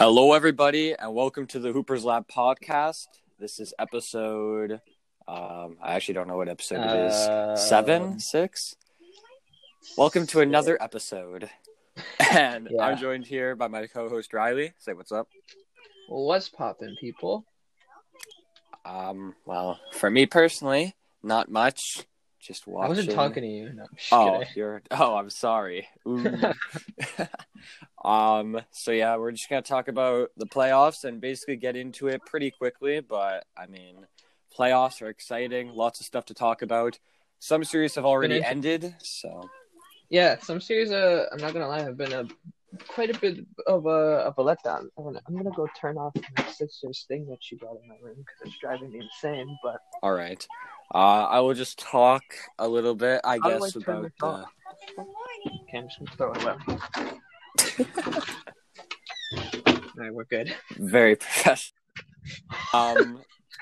Hello, everybody, and welcome to the Hoopers Lab podcast. This is episode. Um, I actually don't know what episode it is. Uh, Seven, six. Welcome to another episode, and Yeah. I'm joined here by my co-host Riley. Say what's up. What's poppin', people? Um, well, for me personally, not much. Just watching. I wasn't talking to you. No, Oh, kidding. you're. Oh, I'm sorry. Um. So yeah, we're just gonna talk about the playoffs and basically get into it pretty quickly. But I mean, playoffs are exciting. Lots of stuff to talk about. Some series have already ended. So Yeah, some series. Uh, I'm not gonna lie, have been a quite a bit of a of a letdown. I'm gonna, I'm gonna go turn off my sister's thing that she got in my room because it's driving me insane. But all right. Uh, I will just talk a little bit, I How guess, I about. this Uh, okay, I'm just gonna throw it away. All right, we're good. very professional. Um,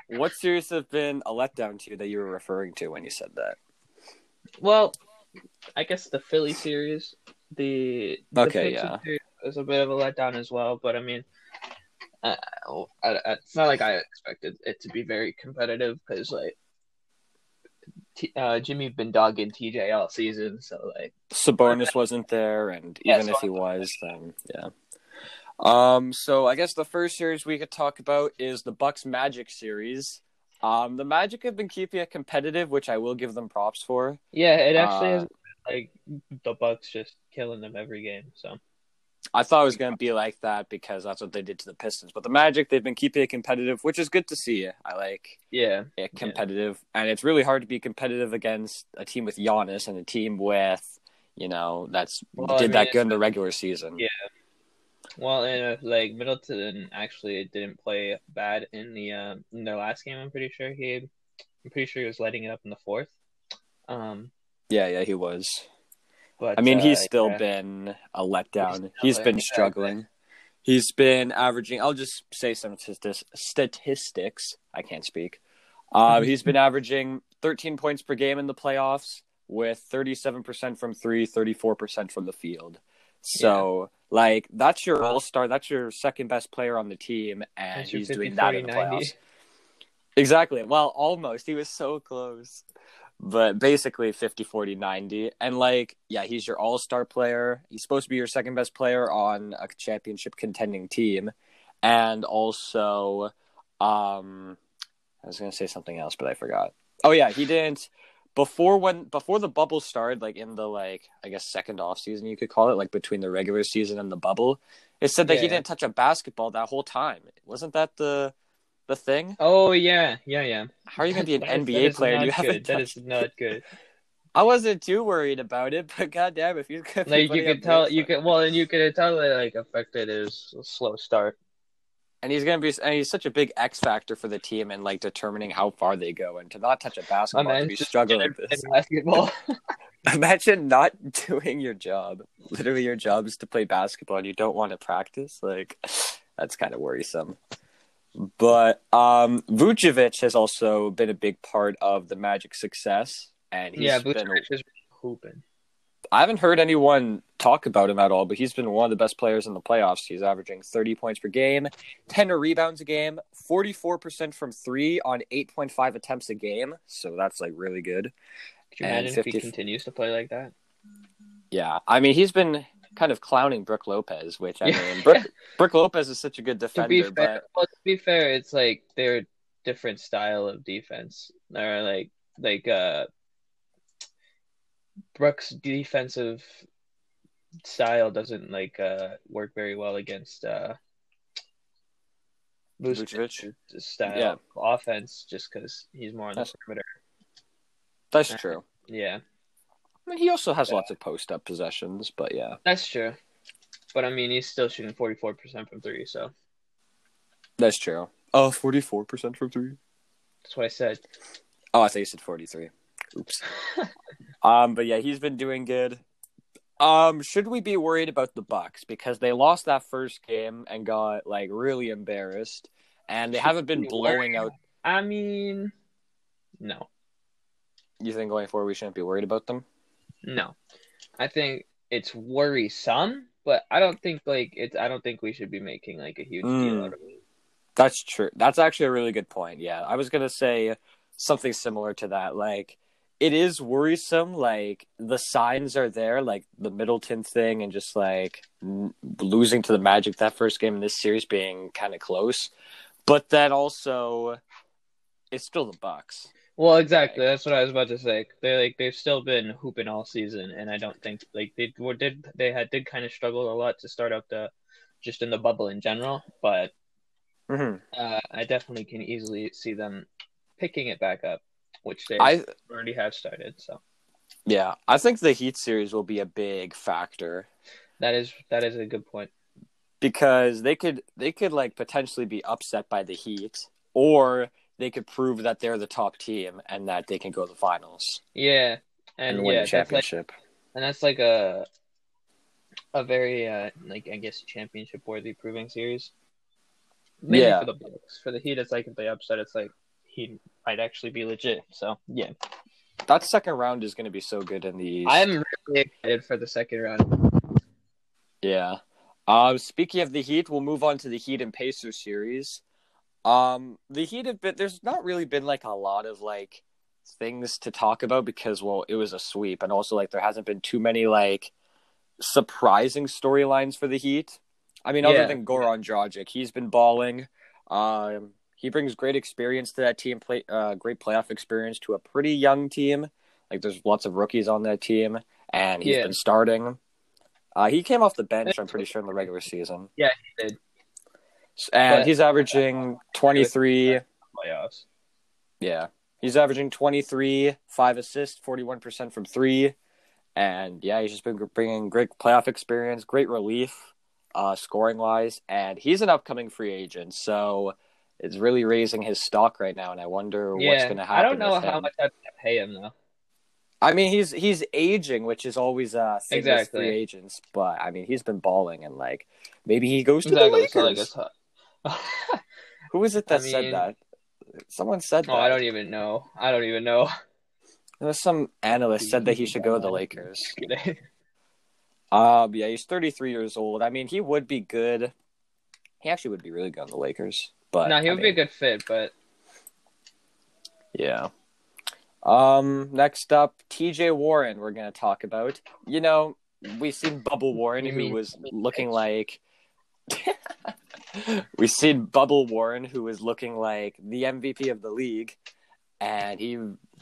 what series have been a letdown to you that you were referring to when you said that? Well, I guess the Philly series, the, the Okay, Pacers yeah. series was a bit of a letdown as well. But I mean, uh, I, I, it's not like I expected it to be very competitive because like T, uh, Jimmy been dogging TJ all season, so like Sabonis wasn't there, and Yeah, even if he was, then yeah. Um, so I guess the first series we could talk about is the Bucks Magic series. Um, the Magic have been keeping it competitive, which I will give them props for. yeah, it actually Uh, has like the Bucks just killing them every game. So I thought it was going to be like that because that's what they did to the Pistons, but the Magic they've been keeping it competitive, which is good to see. I like yeah, it competitive, and it's really hard to be competitive against a team with Giannis and a team with you know that's Well, I did mean, that good in the regular season. Yeah. well, and uh, like Middleton actually didn't play bad in the uh, in their last game. I'm pretty sure he, I'm pretty sure he was lighting it up in the fourth. Um, yeah, yeah, he was. But I mean, uh, he's still yeah. been a letdown. He's He's been struggling. He's been averaging. I'll just say some statis- statistics. I can't speak. Uh, he's been averaging 13 points per game in the playoffs, with 37% from three, 34% from the field. So, like, that's your all star. That's your second best player on the team, and he's doing 50, that in the 40, 90. playoffs. Exactly. Well, almost. He was so close. But basically 50, 40, 90. And like, yeah, he's your all star player. He's supposed to be your second best player on a championship contending team. And also, um I was gonna say something else, but I forgot. Oh yeah, he didn't before when before the bubble started, like in the like I guess second off season you could call it, like between the regular season and the bubble, it said that he Yeah. didn't touch a basketball that whole time. Wasn't that the the thing? Oh yeah, yeah, yeah. How are you going to be an That is- NBA that is player? You good. haven't That not good. I wasn't too worried about it, but goddamn, if going to Like you could tell, you could well, and you could tell it like affected his slow start. and he's going to be, and he's such a big X factor for the team and like determining how far they go, and to not touch a basketball, to man's be struggling with this. basketball. Imagine not doing your job. Literally, your job is to play basketball, and you don't want to practice. Like, that's kind of worrisome. But um, Vucevic has also been a big part of the Magic success, and he's yeah, been is hooping. I haven't heard anyone talk about him at all, but he's been one of the best players in the playoffs. He's averaging 30 points per game, 10 rebounds a game, 44% from three on 8.5 attempts a game. So that's like really good. Could you And imagine if he continues to play like that? Yeah. I mean, he's been kind of clowning Brook Lopez, which I mean, Brook, Brook Lopez is such a good defender. To be fair, but well, to be fair, it's like they're different style of defense. They're like like uh Brooks' defensive style doesn't like uh work very well against uh Vucevic? Style Yeah. offense just because he's more on the That's- perimeter. that's true. Yeah, I mean, he also has Yeah. lots of post up possessions, but yeah, that's true. But I mean, he's still shooting forty four percent from three, so that's true. Oh, 44% from three. that's what I said. Oh, I thought you said 43. Oops. um, but yeah, he's been doing good. Um, should we be worried about the Bucks because they lost that first game and got like really embarrassed, and they Should haven't been we blowing worry? out. I mean, no, You think going forward we shouldn't be worried about them? No. I think it's worrisome, but I don't think like it's. I don't think we should be making like a huge deal Mm. out of it. That's true. That's actually a really good point. Yeah, I was gonna say something similar to that. Like, it is worrisome. Like the signs are there, like the Middleton thing, and just like n- losing to the Magic that first game in this series being kind of close. But then also, it's still the Bucks. Well, exactly. That's what I was about to say. They're like they've still been hooping all season, and I don't think like they were did they had did kind of struggle a lot to start up the just in the bubble in general, but hmm uh, I definitely can easily see them picking it back up, which they I already have started. So yeah, I think the Heat series will be a big factor. that is that is a good point. because they could they could like potentially be upset by the Heat, or they could prove that they're the top team and that they can go to the finals Yeah, and, and, win yeah, the that's like championship. and that's like a a very uh like I guess championship worthy proving series. Maybe Yeah. for the Bucks. For the Heat, it's like if they upset, it's like he might actually be legit. So yeah, that second round is going to be so good in the East. I'm really excited for the second round. Yeah. Um, speaking of the Heat, we'll move on to the Heat and Pacers series. Um, the Heat have been there's not really been like a lot of like things to talk about because well, it was a sweep, and also like there hasn't been too many like surprising storylines for the Heat. I mean, other than Goran Dragic, he's been balling. Um, he brings great experience to that team, play uh, great playoff experience to a pretty young team. Like there's lots of rookies on that team, and he's Yeah. been starting. Uh, he came off the bench, I'm pretty sure, in the regular season. Yeah, he did. And But- he's averaging 23. Playoffs. Yeah. He's averaging 23, five assists, 41% from three. And yeah, he's just been bringing great playoff experience, great relief, uh, scoring wise. And he's an upcoming free agent. So it's really raising his stock right now. And I wonder what's going to happen. I don't know how much I have to pay him though. I mean, he's he's aging, which is always a thing with Exactly. free agents. But I mean, he's been balling, and like maybe he goes to Exactly, the so, like, Lakers. it's hot. Who was it I that said that? Someone said that. oh, I don't even know. I don't even know. There was some analyst said that he should go to the Lakers. Um, yeah, he's 33 years old. I mean, he would be good. He actually would be really good on the Lakers. But no, he I would be a good fit, but Yeah. Um, next up, TJ Warren, we're going to talk about. You know, we've seen Bubble Warren, who was looking like. We've seen Bubble Warren, who was looking like the MVP of the league. And he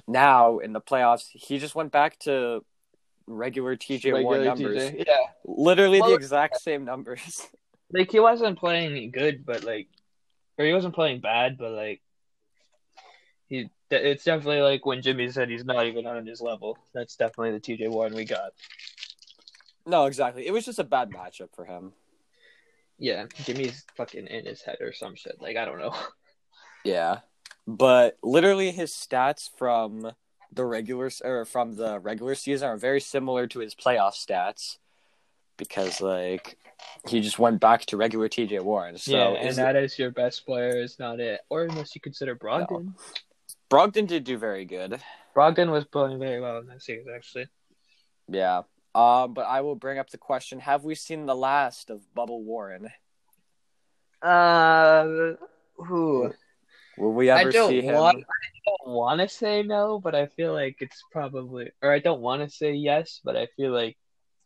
now in the playoffs, he just went back to regular TJ Warren numbers. TJ. Yeah, Literally the Well- exact same numbers. like he wasn't playing good, but like, or he wasn't playing bad, but like, he. It's definitely like when Jimmy said he's not even on his level. That's definitely the TJ Warren we got. no, exactly. It was just a bad matchup for him. Yeah, Jimmy's fucking in his head or some shit. Like I don't know. Yeah, but literally his stats from the regular or from the regular season are very similar to his playoff stats because like he just went back to regular TJ Warren. So yeah, and that is your best player is not it, or unless you consider Brogdon. Brogdon did do very good. Brogdon was playing very well in that series, actually. Yeah. Um, but I will bring up the question: Have we seen the last of Bubble Warren? Uh, who? Will we I ever don't see him? want. I don't want to say no, but I feel like it's probably, or I don't want to say yes, but I feel like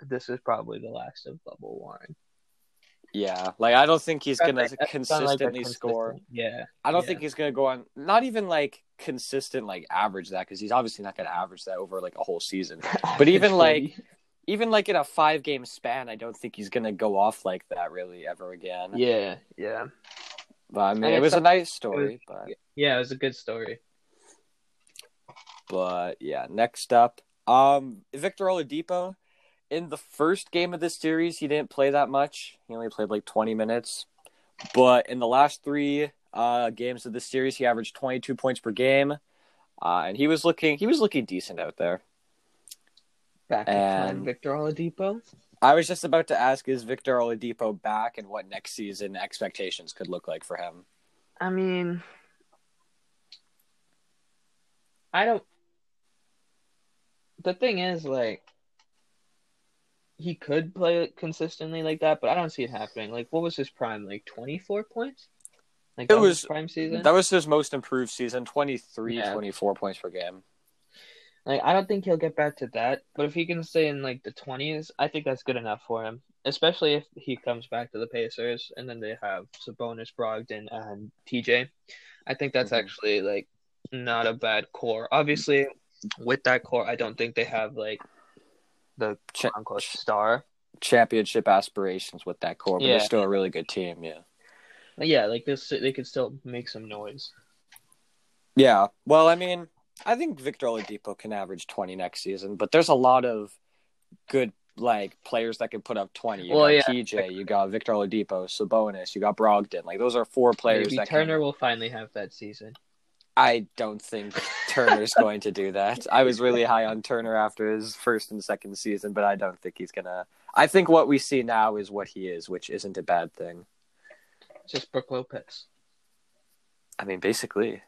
this is probably the last of Bubble Warren. Yeah, like I don't think he's gonna That's- that's like a consistently score. consistent- Yeah, I don't Yeah. think he's gonna go on. Not even like consistent, like average that because he's obviously not gonna average that over like a whole season. But even, like, Even like in a five game span, I don't think he's gonna go off like that really ever again. yeah, yeah, But I mean, And it was a nice story. But yeah, it was a good story. but yeah, next up, um, Victor Oladipo. In the first game of this series, he didn't play that much. He only played like 20 minutes. But in the last three uh, games of this series, he averaged 22 points per game, uh, and he was looking he was looking decent out there. Back And- time, Victor Oladipo. I was just about to ask: Is Victor Oladipo back, and what next season expectations could look like for him? I mean, I don't. The thing is, like, he could play consistently like that, but I don't see it happening. Like, what was his prime? Like twenty four points. Like It that was- his prime season. That was his most improved season 23, Yeah. 24 points per game. Like, I don't think he'll get back to that, but if he can stay in like the twenties, I think that's good enough for him. Especially if he comes back to the Pacers, and then they have Sabonis, Brogdon, and TJ. I think that's Mhm. actually like not a bad core. Obviously, with that core, I don't think they have like the unquote star. championship aspirations with that core, but Yeah. they're still a really good team. Yeah. Yeah, like this, they could still make some noise. Yeah. Well, I mean, I think Victor Oladipo can average 20 next season, but there's a lot of good like players that can put up 20. You Well, got yeah. TJ, you got Victor Oladipo, Sabonis, you got Brogdon. Like those are four players Maybe that Turner can... will finally have that season. I don't think Turner's going to do that. I was really high on Turner after his first and second season, but I don't think he's going to I think what we see now is what he is, which isn't a bad thing. Just Brook Lopez, I mean, basically.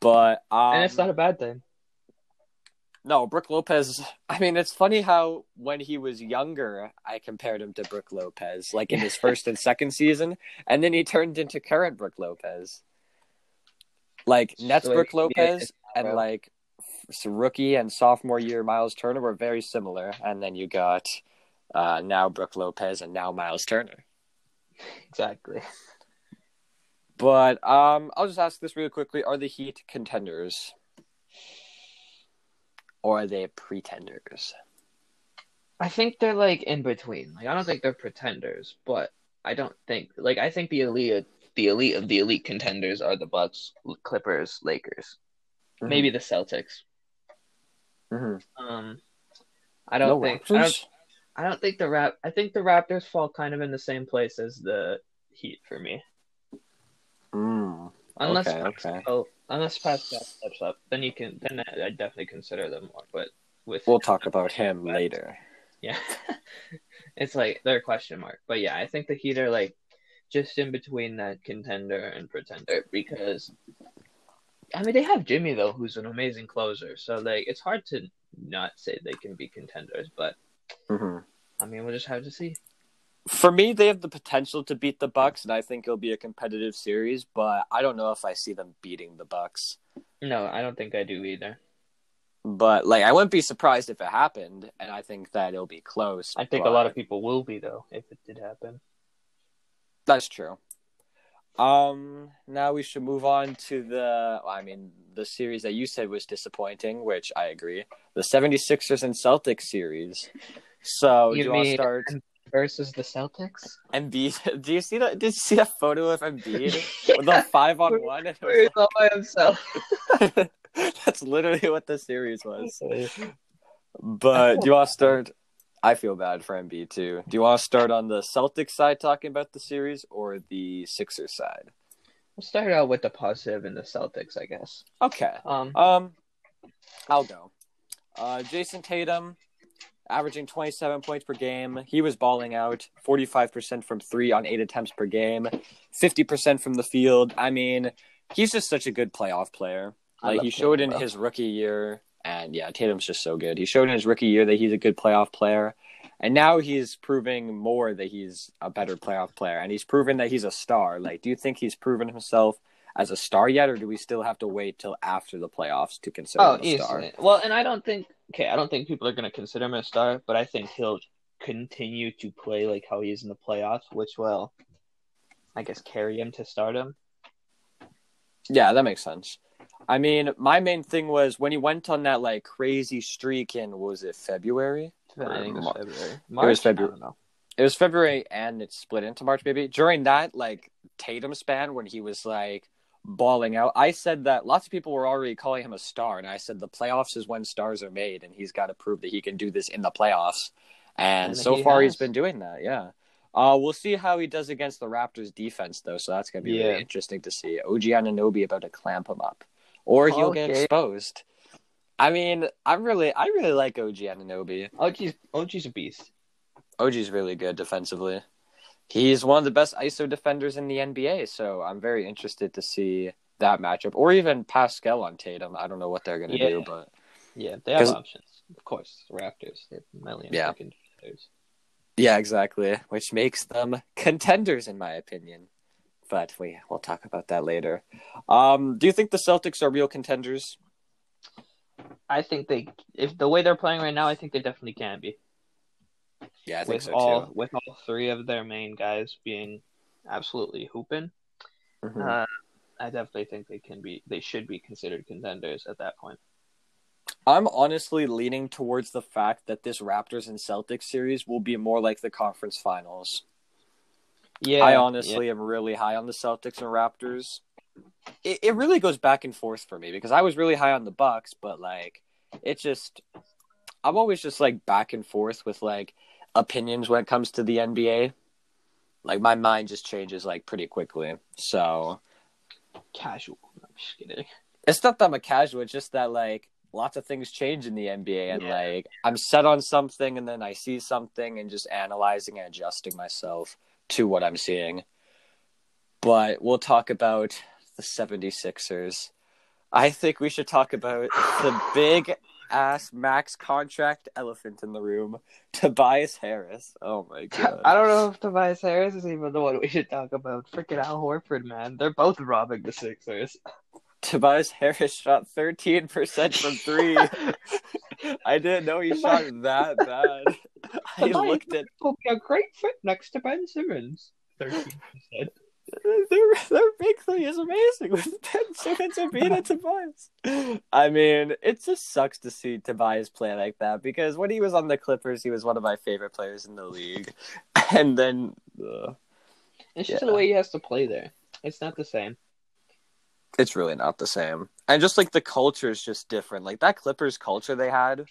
But um, and it's not a bad thing. No, Brook Lopez. I mean, it's funny how when he was younger, I compared him to Brook Lopez, like in his first and second season, and then he turned into current Brook Lopez. Like Nets Brook Lopez and like rookie and sophomore year Miles Turner were very similar, and then you got uh, now Brook Lopez and now Miles Turner. Exactly. But um, I'll just ask this really quickly: Are the Heat contenders, or are they pretenders? I think they're like in between. Like I don't think they're pretenders, but I don't think like I think the elite the elite of the elite contenders are the Bucks, Clippers, Lakers, maybe the Celtics. Mhm. Um, I don't No think I don't, I don't think the rap I think the Raptors fall kind of in the same place as the Heat for me. Mm. Unless Okay, okay. oh, unless Pascal steps up, then you can then I definitely consider them more. But with We'll talk about him later. Yeah. it's like they're a question mark. But yeah, I think the Heat are like just in between that contender and pretender because I mean they have Jimmy though, who's an amazing closer. So like it's hard to not say they can be contenders, but hmm I mean we'll just have to see. For me, they have the potential to beat the Bucks, and I think it'll be a competitive series. But I don't know if I see them beating the Bucks. No, I don't think I do either. But like, I wouldn't be surprised if it happened, and I think that it'll be close. I think but- a lot of people will be though if it did happen. That's true. Um, now we should move on to the, I mean, the series that you said was disappointing, which I agree. The 76ers and Celtics series. So, You do you want to start Versus the Celtics? Embiid? Do you see that? Did you see that photo of Embiid with a five on one? And it he's all by himself. That's literally what the series was. But do you want to start? I feel bad for Embiid too. Do you want to start on the Celtics side talking about the series or the Sixers side? We'll start out with the positive in the Celtics, I guess. Okay. Um, Um, I'll go. Uh, Jayson Tatum, averaging 27 points per game. He was balling out 45% from three on eight attempts per game, 50% from the field. I mean, he's just such a good playoff player. Like he showed in bro. his rookie year, and yeah, Tatum's just so good. He showed in his rookie year that he's a good playoff player, and now he's proving more that he's a better playoff player, and he's proven that he's a star. Like, do you think he's proven himself as a star yet, or do we still have to wait till after the playoffs to consider Oh, him a star? easily. Well, and I don't think okay, I don't think people are going to consider him a star, but I think he'll continue to play like how he is in the playoffs, which will, I guess, carry him to stardom. Yeah, that makes sense. I mean, my main thing was when he went on that like crazy streak in was it February? I think it was February. was February. I don't know. It was February and it split into March, maybe. During that like Tatum span when he was like balling out, I said that lots of people were already calling him a star, and I said the playoffs is when stars are made, and he's got to prove that he can do this in the playoffs. And, And so he far, he's been doing that. Yeah. Uh, we'll see how he does against the Raptors defense, though. So that's gonna be Yeah. really interesting to see. OG Anunoby about to clamp him up, or he'll get exposed. I mean, I'm really, I really like OG Anunoby. OG's OG's a beast. OG's really good defensively. He's one of the best ISO defenders in the NBA, so I'm very interested to see that matchup, or even Pascal on Tatum. I don't know what they're gonna Yeah. do, but Yeah, they have options. Of course, Raptors. Million Yeah. contenders. Yeah, exactly. Which makes them contenders, in my opinion. But we we'll talk about that later. Um, do you think the Celtics are real contenders? I think they, if the way they're playing right now, I think they definitely can be. Yeah, I think with so all too. with all three of their main guys being absolutely hooping, Mhm. uh, I definitely think they can be. They should be considered contenders at that point. I'm honestly leaning towards the fact that this Raptors and Celtics series will be more like the conference finals. Yeah, I honestly am really high on the Celtics and Raptors. It, it really goes back and forth for me because I was really high on the Bucks, but like it just I'm always just like back and forth with like opinions when it comes to the NBA. Like my mind just changes like pretty quickly. So casual. I'm just kidding. it's not that I'm a casual, it's just that like lots of things change in the NBA and Yeah. like I'm set on something and then I see something and just analyzing and adjusting myself to what I'm seeing. But we'll talk about the 76ers. I think we should talk about the big ass max contract elephant in the room, Tobias Harris. Oh my god. I don't know if Tobias Harris is even the one we should talk about. Freaking Al Horford, man. They're both robbing the Sixers. Tobias Harris shot 13% from 3. I didn't know he shot that bad. I Tobias looked at will be a great fit next to Ben Simmons. Thirteen percent. Their their big three is amazing with Ben Simmons and Bina Tobias. I mean, it just sucks to see Tobias play like that because when he was on the Clippers, he was one of my favorite players in the league, and then uh, It's just Yeah. the way he has to play there. It's not the same. it's really not the same. And just like the culture is just different. Like that Clippers culture they had,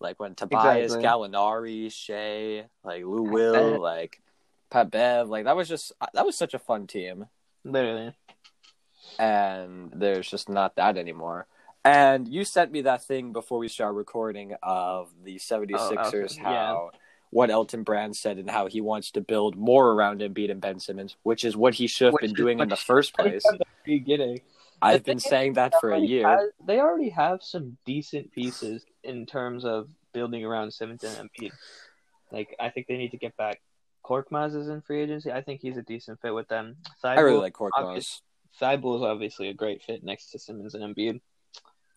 like when Tobias, Exactly. Gallinari, Shai, like Lou Will, like Pat Bev, like that was just uh, that was such a fun team. Literally. and there's just not that anymore. And you sent me that thing before we start recording of the 76ers, okay. how what Elton Brand said and how he wants to build more around Embiid and Ben Simmons, which is what he should have been doing in the first place. the beginning. I've been saying that for a year. has- they already have some decent pieces in terms of building around Simmons and Embiid. Like I think they need to get back. Korkmaz is in free agency. I think he's a decent fit with them. I really like Korkmaz. Thybulle is obviously a great fit next to Simmons and Embiid.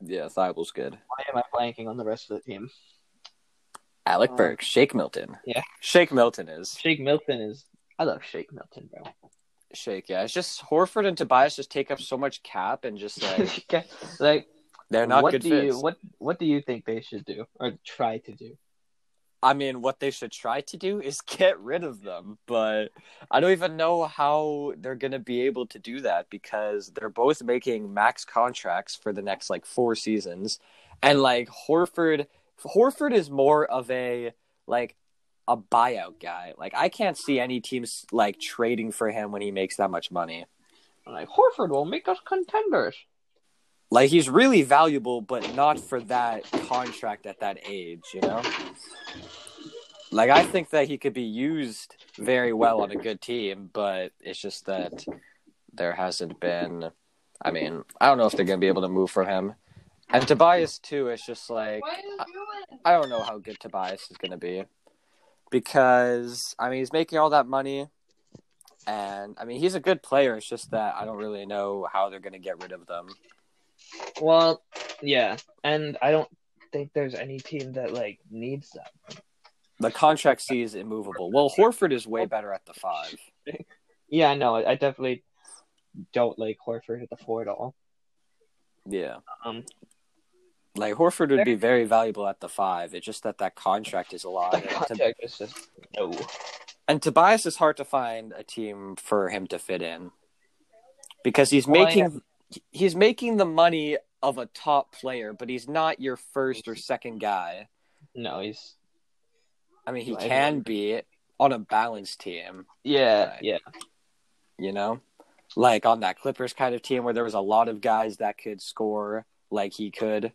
Yeah, Thybulle's good. Why am I blanking on the rest of the team? Alec Um, Burks, Shake Milton. yeah. Shake Milton is Shake Milton is. I love Shake Milton, bro. Shake. Yeah, it's just Horford and Tobias just take up so much cap and just like like they're not what good do fits. you what what do you think they should do or try to do? I mean, what they should try to do is get rid of them, but I don't even know how they're going to be able to do that because they're both making max contracts for the next like four seasons. And like Horford, Horford is more of a like a buyout guy. Like I can't see any teams like trading for him when he makes that much money. Like Horford will make us contenders. Like he's really valuable, but not for that contract at that age, you know? Like I think that he could be used very well on a good team, but it's just that there hasn't been I mean, I don't know if they're gonna be able to move for him. And Tobias too, it's just like I don't know how good Tobias is gonna be. Because I mean he's making all that money and I mean he's a good player, it's just that I don't really know how they're gonna get rid of them. Well, yeah, and I don't think there's any team that like needs that. The contract C is immovable. Well, Horford is way better at the five. Yeah, no, I definitely don't like Horford at the four at all. Yeah, Um, like Horford would be very valuable at the five. It's just that that contract is a lot. the And, contract is just no. and Tobias is hard to find a team for him to fit in because he's Well, making he's making the money of a top player, but he's not your first or second guy. No, he's I mean, he can be on a balanced team. yeah, Right. yeah. you know like on that clippers kind of team where there was a lot of guys that could score like he could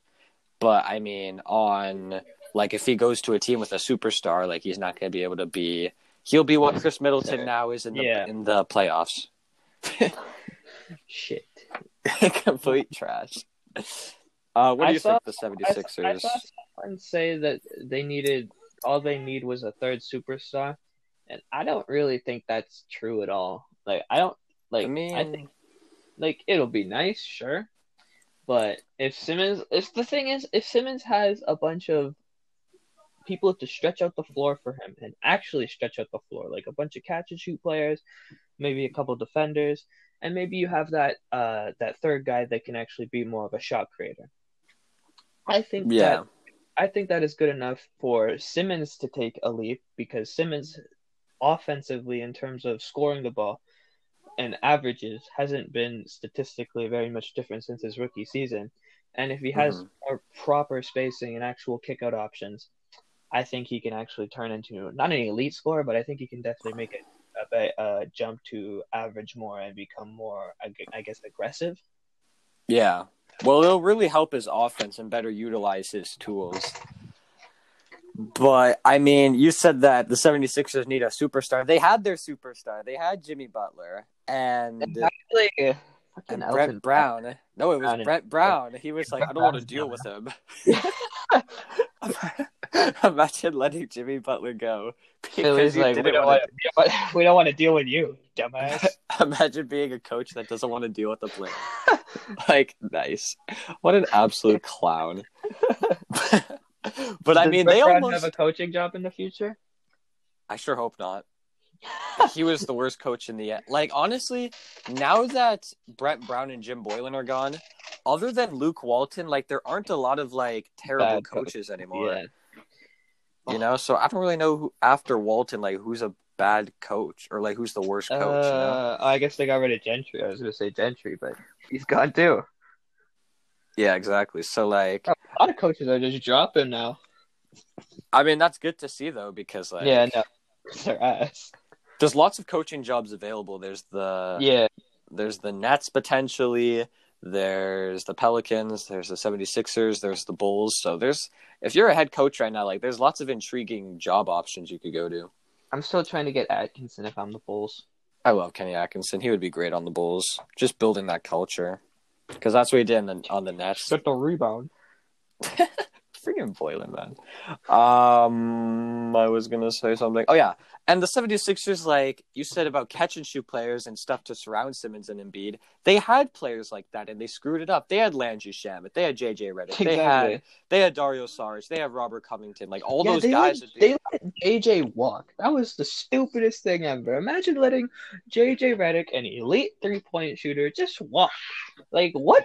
but i mean on like if he goes to a team with a superstar like he's not going to be able to be he'll be what khris middleton now is in the Yeah. in the playoffs Shit. complete trash Uh, what do I you saw- think the I, 76ers? I saw someone say that they needed all they need was a third superstar, and I don't really think that's true at all. Like I don't like. I I, mean, think like it'll be nice, sure, but if Simmons, if the thing is, if Simmons has a bunch of people to stretch out the floor for him and actually stretch out the floor, like a bunch of catch and shoot players, maybe a couple defenders, and maybe you have that uh that third guy that can actually be more of a shot creator. I think that I think that is good enough for Simmons to take a leap because Simmons, offensively, in terms of scoring the ball and averages, hasn't been statistically very much different since his rookie season. And if he has Mhm. more proper spacing and actual kickout options, I think he can actually turn into not an elite scorer, but I think he can definitely make it uh jump to average more and become more, I guess, aggressive. yeah. Well, it'll really help his offense and better utilize his tools. But I mean, you said that the 76ers need a superstar. They had their superstar. They had Jimmy Butler and Actually, and fucking Brett Elton Brown. No, it was Brown Brett Brown. He was like, Brett I don't want to deal with him. Imagine letting Jimmy Butler go because like, we don't, want to, we don't want to deal with you, dumbass. Imagine being a coach that doesn't want to deal with the player. like, nice. What an absolute clown. but I mean, Brett they Brown almost. have a coaching job in the future. I sure hope not. he was the worst coach in the end. Like honestly, now that Brett Brown and Jim Boylen are gone, other than Luke Walton, like there aren't a lot of like terrible Bad coach. coaches anymore. Yeah, You know, so I don't really know who after Walton, like who's a bad coach or like who's the worst coach. you know? uh, I guess they got rid of Gentry. I was gonna say Gentry, but he's gone too. Yeah, exactly. So like, A lot of coaches are just dropping now. I mean, that's good to see though because like, yeah, no, their ass. there's lots of coaching jobs available. There's the Yeah, there's the Nets potentially. There's the Pelicans, there's the 76ers, there's the Bulls. So there's if you're a head coach right now, like there's lots of intriguing job options you could go to. I'm still trying to get Atkinson if I'm the Bulls. I love Kenny Atkinson. He would be great on the Bulls. Just building that culture. Because that's what he did in the, on the Nets. Get the rebound. Freaking boiling, man. Um, I was to say something. Oh, yeah. And the 76ers, like you said about catch and shoot players and stuff to surround Simmons and Embiid, they had players like that and they screwed it up. They had Landry Shamet, They had JJ Redick. They had they had Dario Saric. They had Robert Covington. Like all Yeah, those they guys. Let, they let JJ walk. That was the stupidest thing ever. Imagine letting JJ Redick, an elite three point shooter, just walk. Like what?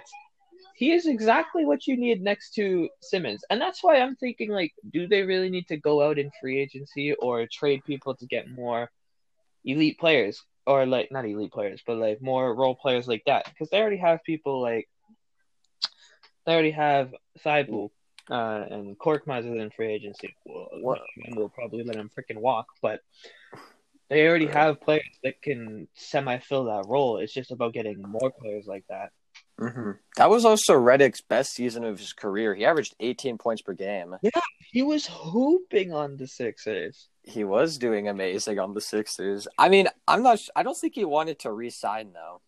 He is exactly what you need next to Simmons, and that's why I'm thinking like, do they really need to go out in free agency or trade people to get more elite players, or like not elite players, but like more role players like that? Because they already have people like they already have Thybulle uh, and Korkmaz in free agency. Well, What? we'll probably let him freaking walk, but they already have players that can semi fill that role. It's just about getting more players like that. Mhm. That was also Redick's best season of his career. He averaged 18 points per game. Yeah, he was hooping on the Sixers. He was doing amazing on the Sixers. I mean, I'm not. I don't think he wanted to re-sign though.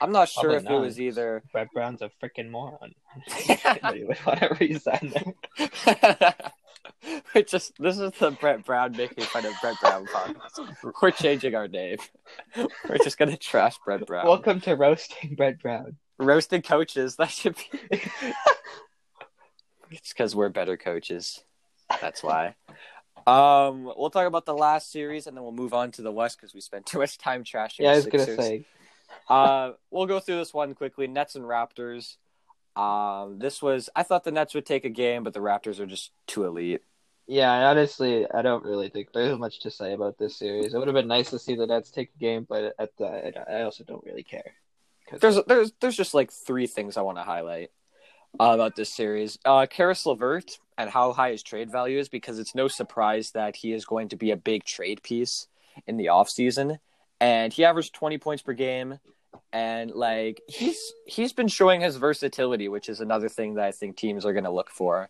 I'm not sure Probably if it was either. Brett Brown's a freaking moron. Whatever he's signed there. we just this is the Brett Brown making fun of Brett Brown podcast. We're changing our name. We're just gonna trash Brett Brown. Welcome to roasting Brett Brown. Roasted coaches. That should be. it's because we're better coaches. That's why. Um, we'll talk about the last series and then we'll move on to the West because we spent too much time trashing. Yeah, I was gonna say. Uh, we'll go through this one quickly. Nets and Raptors. Um, this was I thought the Nets would take a game, but the Raptors are just too elite. Yeah, honestly, I don't really think there's much to say about this series. It would have been nice to see the Nets take a game, but at the, I also don't really care. There's there's there's just like three things I want to highlight uh, about this series. Uh, Caris LeVert and how high his trade value is because it's no surprise that he is going to be a big trade piece in the offseason. and he averaged 20 points per game and like he's he's been showing his versatility which is another thing that i think teams are going to look for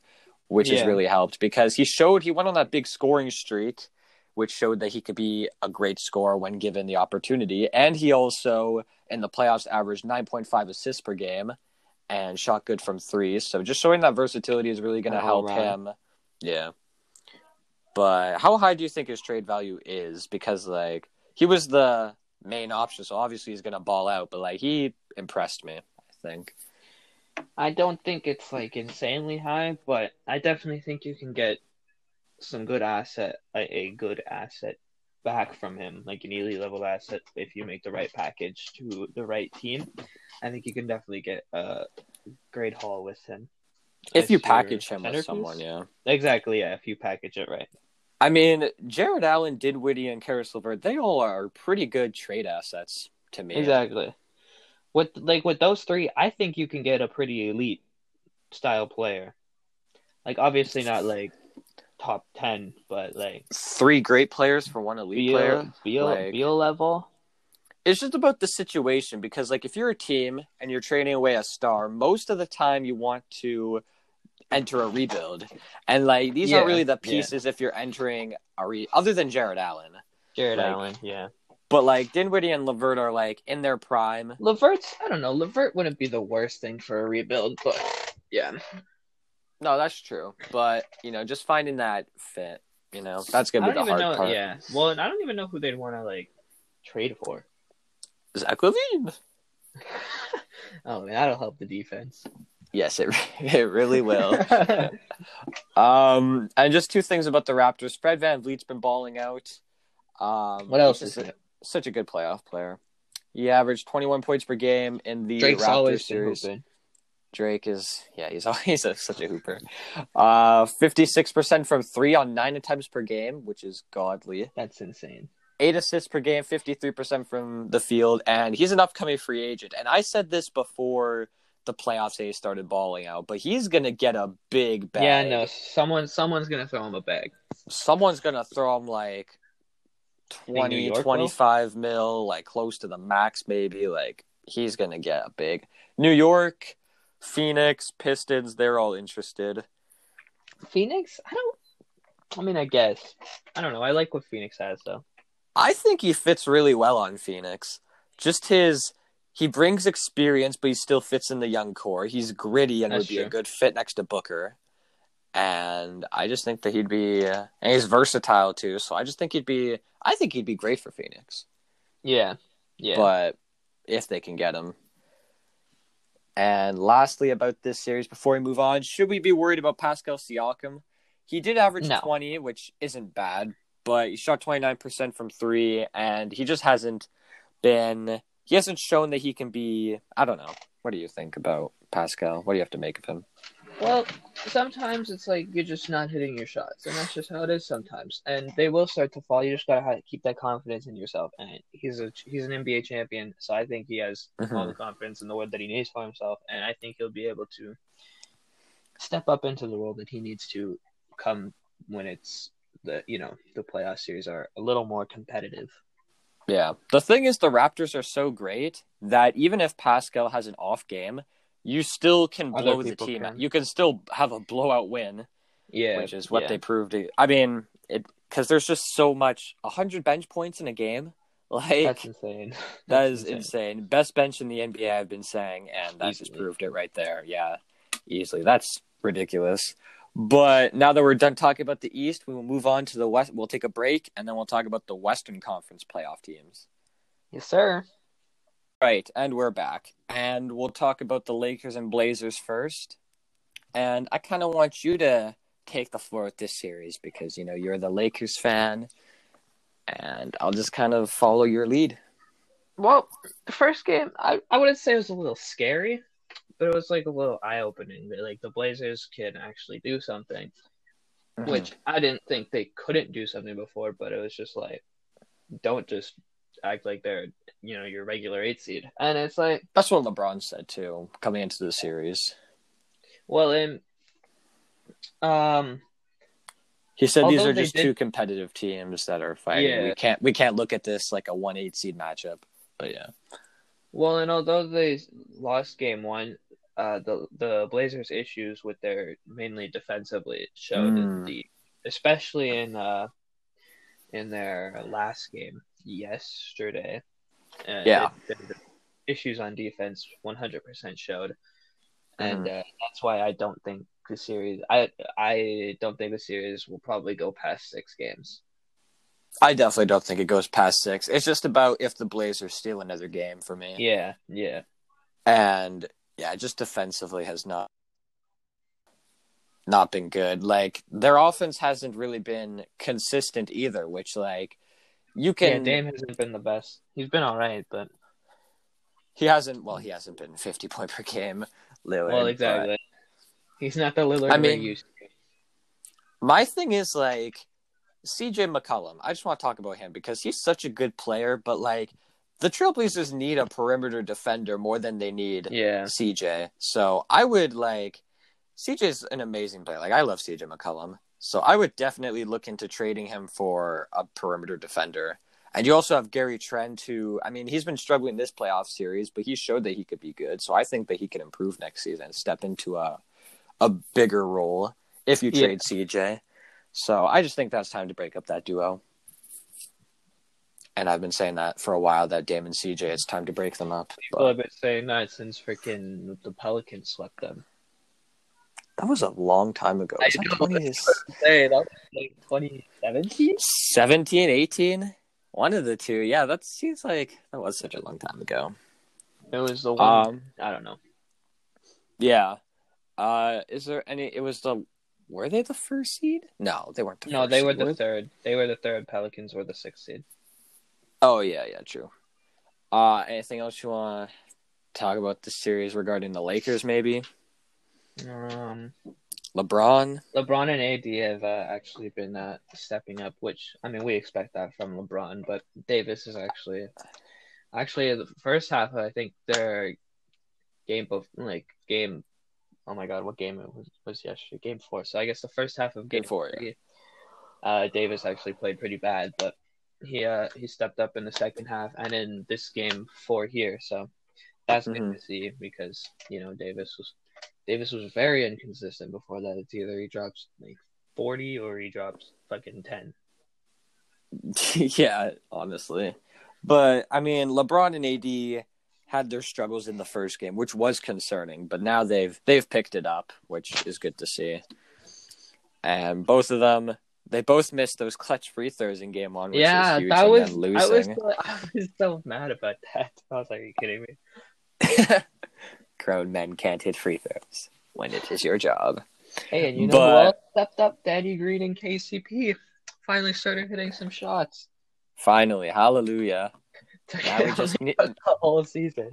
which has really helped because he showed he went on that big scoring streak which showed that he could be a great scorer when given the opportunity and he also in the playoffs averaged 9.5 assists per game and shot good from three. So just showing that versatility is really going to help right. him. Yeah. But how high do you think his trade value is? Because like he was the main option, so obviously he's going to ball out. But like he impressed me. I think. I don't think it's like insanely high, but I definitely think you can get some good asset, a, a good asset back from him, like an elite level asset, if you make the right package to the right team. I think you can definitely get a great haul with him. If you package him with someone, yeah. Exactly, yeah, if you package it right. I mean, Jarrett Allen, Dinwiddie, and Caris LeVert, they all are pretty good trade assets to me. Exactly. With like with those three, I think you can get a pretty elite style player. Like obviously not like top ten, but like Three great players for one elite Beal, player. Beal, like- Beal level. It's just about the situation because, like, if you're a team and you're trading away a star, most of the time you want to enter a rebuild, and like these aren't really the yeah. pieces if you're entering a re other than Jarrett Allen. Jarrett Like- Allen, yeah. But like Dinwiddie and LeVert are like in their prime. LeVert's I don't know, LeVert wouldn't be the worst thing for a rebuild, but yeah. No, that's true. But you know, just finding that fit, you know, that's gonna be the hard know part. yeah. Well and I don't even know who they'd want to like trade for. Zach LaVine. oh man, that'll help the defense. Yes, it it really will. Um, and just two things about the Raptors. Fred VanVleet's been balling out. Um, what else is it? Such a good playoff player. He averaged 21 points per game in the Drake's Raptors series. hooping. Drake is, yeah, he's always a, such a hooper. Uh, 56% from three on nine attempts per game, which is godly. That's insane. Eight assists per game, 53% from the field, and he's an upcoming free agent. And I said this before the playoffs days started balling out, but he's going to get a big bag. Yeah, no, someone someone's gonna throw him a bag. someone's gonna throw him like New 20 York will? 25 mil like close to the max maybe like he's gonna get a big new york phoenix pistons they're all interested Phoenix? I don't I mean I guess. I don't know. I like what Phoenix has though. i think he fits really well on phoenix just his he brings experience but he still fits in the young core he's gritty and That's would be a good fit next to booker and i just think that he'd be uh, and he's versatile too so i just think he'd be i think he'd be great for phoenix Yeah. Yeah. but if they can get him. And lastly, about this series, before we move on, should we be worried about Pascal Siakam? He did average No. 20, which isn't bad, but he shot 29% from three, and he just hasn't been, he hasn't shown that he can be, I don't know. What do you think about Pascal? What do you have to make of him? Well, sometimes it's like you're just not hitting your shots, and that's just how it is sometimes. And they will start to fall. You just gotta keep that confidence in yourself. And he's a he's an NBA champion, so I think he has all mm-hmm. the confidence in the world that he needs for himself. And I think he'll be able to step up into the role that he needs to come when it's the you know the playoff series are a little more competitive. Yeah. The thing is, the Raptors are so great that even if Pascal has an off game, you still can Other blow the team. can. You can still have a blowout win. Yeah, which is what yeah. they proved. I mean, it because there's just so much. hundred bench points in a game, like That's insane. that That's is insane. Best bench in the NBA, I've been saying, and that just proved it right there. Yeah, easily. That's ridiculous. But now that we're done talking about the East, we will move on to the West. We'll take a break, and then we'll talk about the Western Conference playoff teams. Yes, sir. Right, and we're back. And we'll talk about the Lakers and Blazers first. And I kind of want you to take the floor with this series because, you know, you're the Lakers fan. And I'll just kind of follow your lead. Well, the first game, I, I wouldn't say it was a little scary, but it was like a little eye opening that like the Blazers can actually do something, Mm-hmm. which I didn't think they couldn't do something before, but it was just like, don't just act like they're you know your regular eight seed, and it's like, That's what LeBron said, too, coming into the series. well, in um, He said these are just did- two competitive teams that are fighting. Yeah. We can't we can't look at this like a one eight seed matchup. But yeah. Well, and although they lost game one, uh, the the Blazers' issues with their mainly defensively showed in Mm. the, especially in uh, in their last game yesterday. Uh, Yeah. it- the, issues on defense 100% showed. and uh, that's why I don't think the series. I I don't think the series will probably go past six games. I definitely don't think it goes past six. It's just about if the Blazers steal another game for me. Yeah, yeah, And yeah, just defensively has not not been good. Like their offense hasn't really been consistent either, which like you can. Yeah, Dame hasn't been the best. He's been all right, but he hasn't well, he hasn't been fifty point per game, Lillard. well, but- exactly. He's not the Lillard I mean- used to. My thing is like CJ McCollum. I just want to talk about him because he's such a good player, but like the Trailblazers need a perimeter defender more than they need Yeah, CJ. So I would like CJ's an amazing player. Like I love CJ McCollum. So I would definitely look into trading him for a perimeter defender. And you also have Gary Trent, who I mean, he's been struggling this playoff series, but he showed that he could be good. So I think that he can improve next season, step into a a bigger role if you Yeah. trade CJ. So I just think that's time to break up that duo. And I've been saying that for a while that Dame and CJ, it's time to break them up. people But have been saying that since freaking the Pelicans swept them. That was a long time ago. I Was that know. 20 Hey, that was like 2017. 17, 18? One of the two. Yeah, that seems like that was such a long time ago. It was the one. Um, I don't know. yeah. Uh, is there any? It was the. Were they the first seed? No, they weren't. The No, first they were seed, the third. They were the third. Pelicans were the sixth seed. Oh yeah, yeah, true. Uh, anything else you want to talk about this series regarding the Lakers? Maybe Um, LeBron. LeBron and AD have uh, actually been uh, stepping up, which I mean we expect that from LeBron, but Davis is actually actually the first half. I think their game of like game. Oh my god, what game it was was yesterday? Game four. So I guess the first half of game, Game four, three, uh, Davis actually played pretty bad, but he uh he stepped up in the second half and in this game four here. So that's Mhm. good to see because you know Davis was Davis was very inconsistent before that. It's either he drops like forty or he drops fucking ten. yeah, honestly. But I mean, LeBron and AD had their struggles in the first game, which was concerning, but now they've they've picked it up, which is good to see. And both of them, they both missed those clutch free throws in game one, which yeah, was huge, that was then I was so, I was so mad about that. I was like, "Are you kidding me?" Grown men can't hit free throws when it is your job. Hey, and you know But- who else stepped up? Danny Green and KCP finally started hitting some shots. Finally, hallelujah. Now we just need the whole season.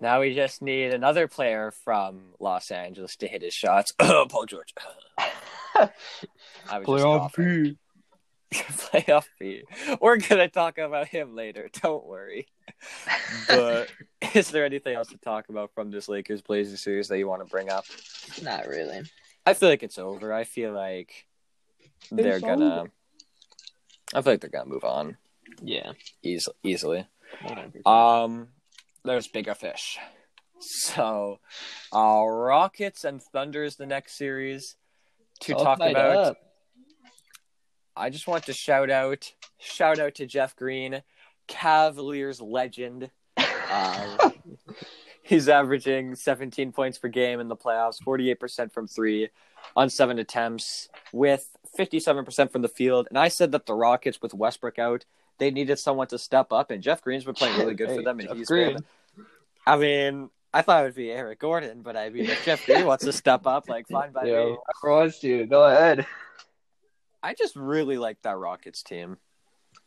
now we just need another player from Los Angeles to hit his shots. Paul George. I was just coughing. playoff fee. We're gonna talk about him later. Don't worry. But is there anything else to talk about from this Lakers Blazers series that you want to bring up? Not really. I feel like it's over. I feel like they're It's gonna. over. I feel like they're gonna move on Yeah. eas- easily. Um, there's bigger fish. So, uh, Rockets and Thunder is the next series to All talk about. up. I just want to shout out, shout out to Jeff Green, Cavaliers legend. Um, he's averaging 17 points per game in the playoffs, 48% from three on seven attempts, with 57% from the field. And I said that the Rockets, with Westbrook out, they needed someone to step up, and Jeff Green's been playing really good for them. And Jeff he's Green. been. I mean, I thought it would be Eric Gordon, but I mean, if Jeff Green wants to step up, like fine by me. I wants you. Go ahead. I just really like that Rockets team.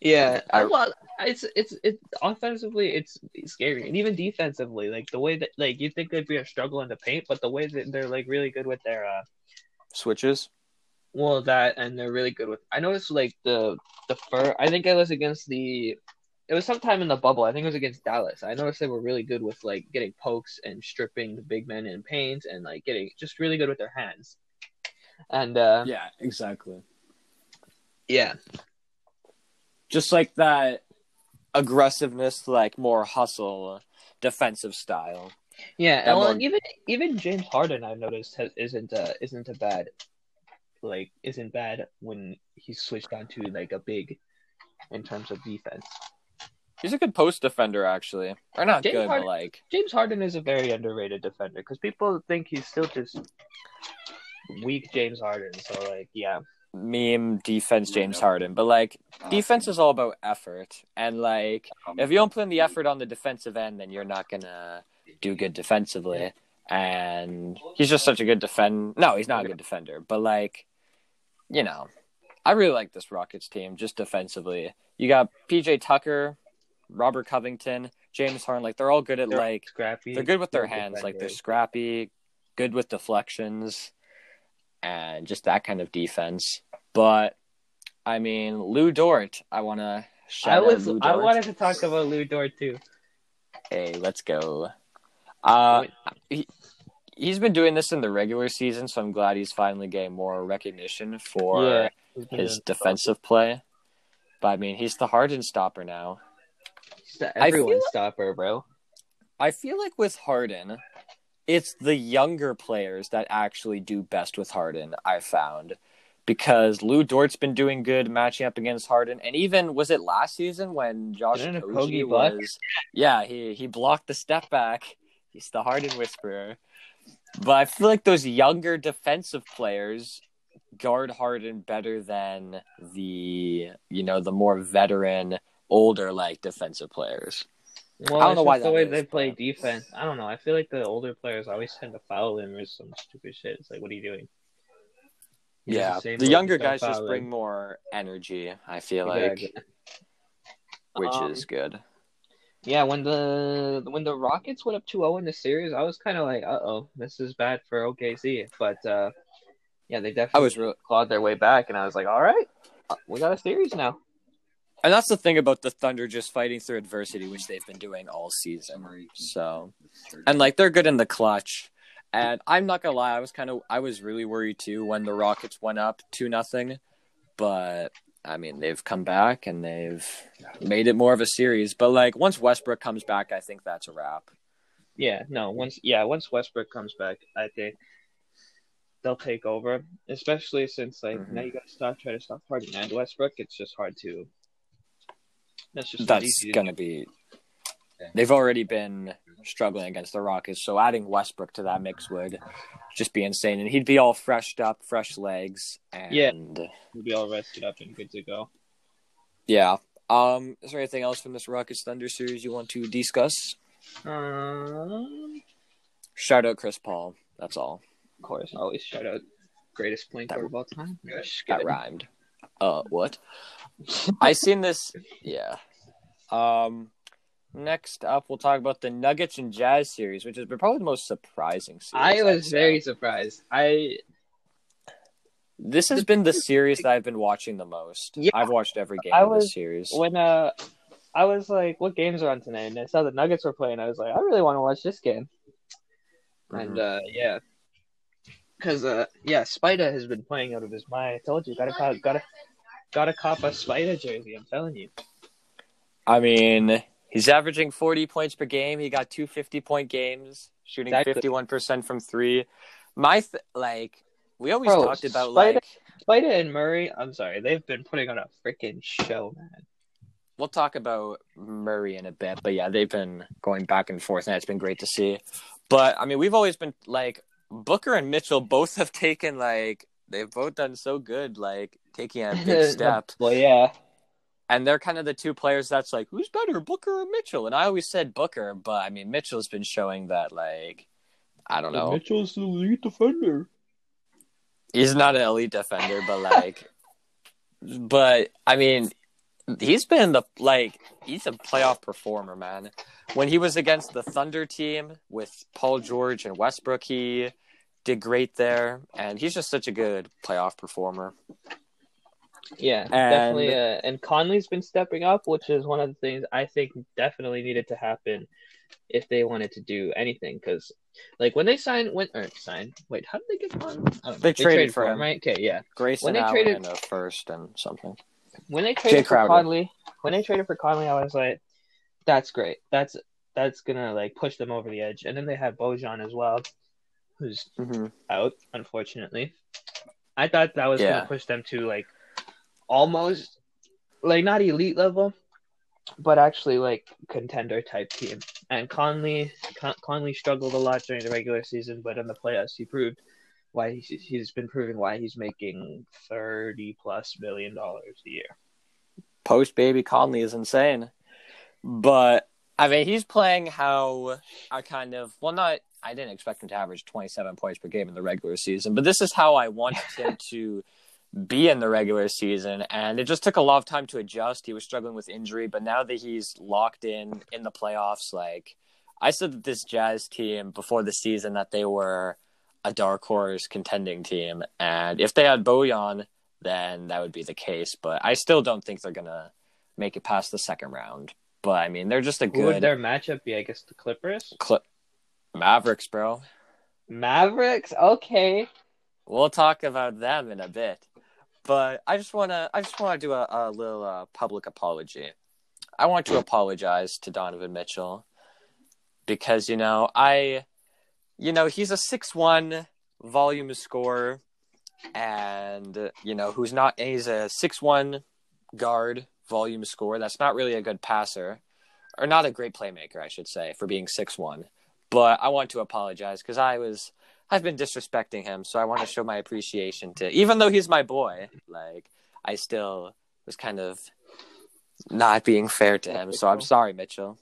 Yeah, I- well, it's it's it's offensively it's, it's scary, and even defensively, like the way that like you think they'd be a struggle in the paint, but the way that they're like really good with their uh, Switches. well that, and they're really good with. I noticed like the the fur. I think it was against the. It was sometime in the bubble. I think it was against Dallas. I noticed they were really good with like getting pokes and stripping the big men in paint, and like getting just really good with their hands. And uh, Yeah, exactly. Yeah, Just like that aggressiveness, like more hustle, defensive style. Yeah, and well, one- even even James Harden I've noticed has, isn't uh, isn't a bad like isn't bad when he's switched on to like a big in terms of defense. He's a good post defender, actually. Or not James good, Harden- but like James Harden is a very underrated defender because people think he's still just weak James Harden. So like, yeah, meme defense James Harden. But like defense is all about effort. And like if you don't put in the effort on the defensive end, then you're not gonna do good defensively. And he's just such a good defend no, he's not a good defender. But like, you know, I really like this Rockets team just defensively. You got PJ Tucker, Robert Covington, James Harden, like they're all good at They're like scrappy. they're good with their hands. Like they're scrappy, good with deflections, and just that kind of defense. But I mean, Lu Dort. I want to shout I was out Lou I wanted to talk about Lu Dort too. Hey, let's go. Uh, he, he's been doing this in the regular season, so I'm glad he's finally getting more recognition for Yeah, his defensive play. But I mean, he's the Harden stopper now. He's the everyone stopper, bro. I feel like with Harden, it's the younger players that actually do best with Harden, I found. Because Lu Dort's been doing good matching up against Harden. And even was it last season when Josh Okogie block? was Yeah, he, he blocked the step back. He's the Harden whisperer. But I feel like those younger defensive players guard Harden better than the you know, the more veteran, older like defensive players. Well, I don't know why the way is, they play but- defense. I don't know. I feel like the older players always tend to foul him or some stupid shit. It's like, what are you doing? Yeah, the the younger guys just bring more energy. I feel like, which Um, is good. Yeah, when the when the Rockets went up 2-0 in the series, I was kind of like, "Uh oh, this is bad for OKC." But uh, yeah, they definitely I was real, clawed their way back, and I was like, "All right, uh, we got a series now." And that's the thing about the Thunder just fighting through adversity, which they've been doing all season. So, and like they're good in the clutch. And I'm not gonna lie, I was kind of, I was really worried too when the Rockets went up two nothing, but I mean they've come back and they've made it more of a series. But like once Westbrook comes back, I think that's a wrap. Yeah, no, once yeah, once Westbrook comes back, I think they'll take over. Especially since like Mhm. now you gotta stop trying to stop Harden and Westbrook. It's just hard to. That's just That's easy gonna be. They've already been struggling against the Rockets, so adding Westbrook to that mix would just be insane, and he'd be all freshed up, fresh legs, and Yeah. We'll be all rested up and good to go. yeah. Um, is there anything else from this Rockets Thunder series you want to discuss? Um, Shout out Chris Paul. That's all. of course, always shout out greatest That- guard of all time. That rhymed. Uh, what? I seen this. Yeah. Um, next up, we'll talk about the Nuggets and Jazz series, which has been probably the most surprising. Series, I was very surprised. I This has been the series that I've been watching the most. Yeah. I've watched every game I of this was- series. when uh I was like, what games are on tonight? And I saw the Nuggets were playing. I was like, I really want to watch this game. And uh yeah, because uh yeah, Spida has been playing out of his mind. I told you, gotta cop, gotta gotta cop a Spida jersey. I'm telling you. I mean, he's averaging 40 points per game. He got two 50 point games, shooting Exactly. 51% from three. My, th- like, we always Bro, talked about, Spida- like, Spida and Murray, I'm sorry, they've been putting on a freaking show, man. we'll talk about Murray in a bit, but yeah, they've been going back and forth, and it's been great to see. But I mean, we've always been like Booker and Mitchell both have taken like they've both done so good, like taking a big step, Well, yeah. And they're kind of the two players that's like who's better, Booker or Mitchell? And I always said Booker, but I mean Mitchell's been showing that like I don't know, Mitchell's the lead defender. he's not an elite defender, but like, but I mean, he's been the like he's a playoff performer, man. When he was against the Thunder team with Paul George and Westbrook, he did great there, and he's just such a good playoff performer. Yeah, And- definitely. Uh, and Conley's been stepping up, which is one of the things I think definitely needed to happen if they wanted to do anything. Because, like, when they signed, when or signed, wait, how did they get Conley? Know. They traded for him. right? Okay, yeah. Grayson When they Allen traded- in a first and something. When they traded for Crowder. Conley, when they traded for Conley, I was like, that's great. That's that's gonna like push them over the edge. And then they had Bojan as well, who's hmm out, unfortunately. I thought that was Yeah. gonna push them to like almost like not elite level, but actually like contender type team. And Conley Con- Conley struggled a lot during the regular season, but in the playoffs he proved why he's, he's been proving why he's making thirty plus million dollars a year. Post baby Conley is insane, but I mean he's playing how I kind of well not I didn't expect him to average twenty seven points per game in the regular season, but this is how I wanted him to be in the regular season and it just took a lot of time to adjust he was struggling with injury but now that he's locked in in the playoffs like i said that this jazz team before the season that they were a dark horse contending team and if they had bojan then that would be the case but i still don't think they're gonna make it past the second round but i mean they're just a Who would good their matchup be? I guess the Clippers, Cl- mavericks bro Mavericks. Okay, We'll talk about them in a bit. But I just want to I just want to do a, a little uh, public apology. I want to apologize to Donovan Mitchell because you know, I you know, he's a 6-1 volume scorer and you know, who's not he's a 6-1 guard volume scorer. That's not really a good passer or not a great playmaker, I should say, for being 6-1. But I want to apologize cuz I was I've been disrespecting him, so I want to show my appreciation to even though he's my boy, like I still was kind of not being fair to him. So I'm sorry, Mitchell.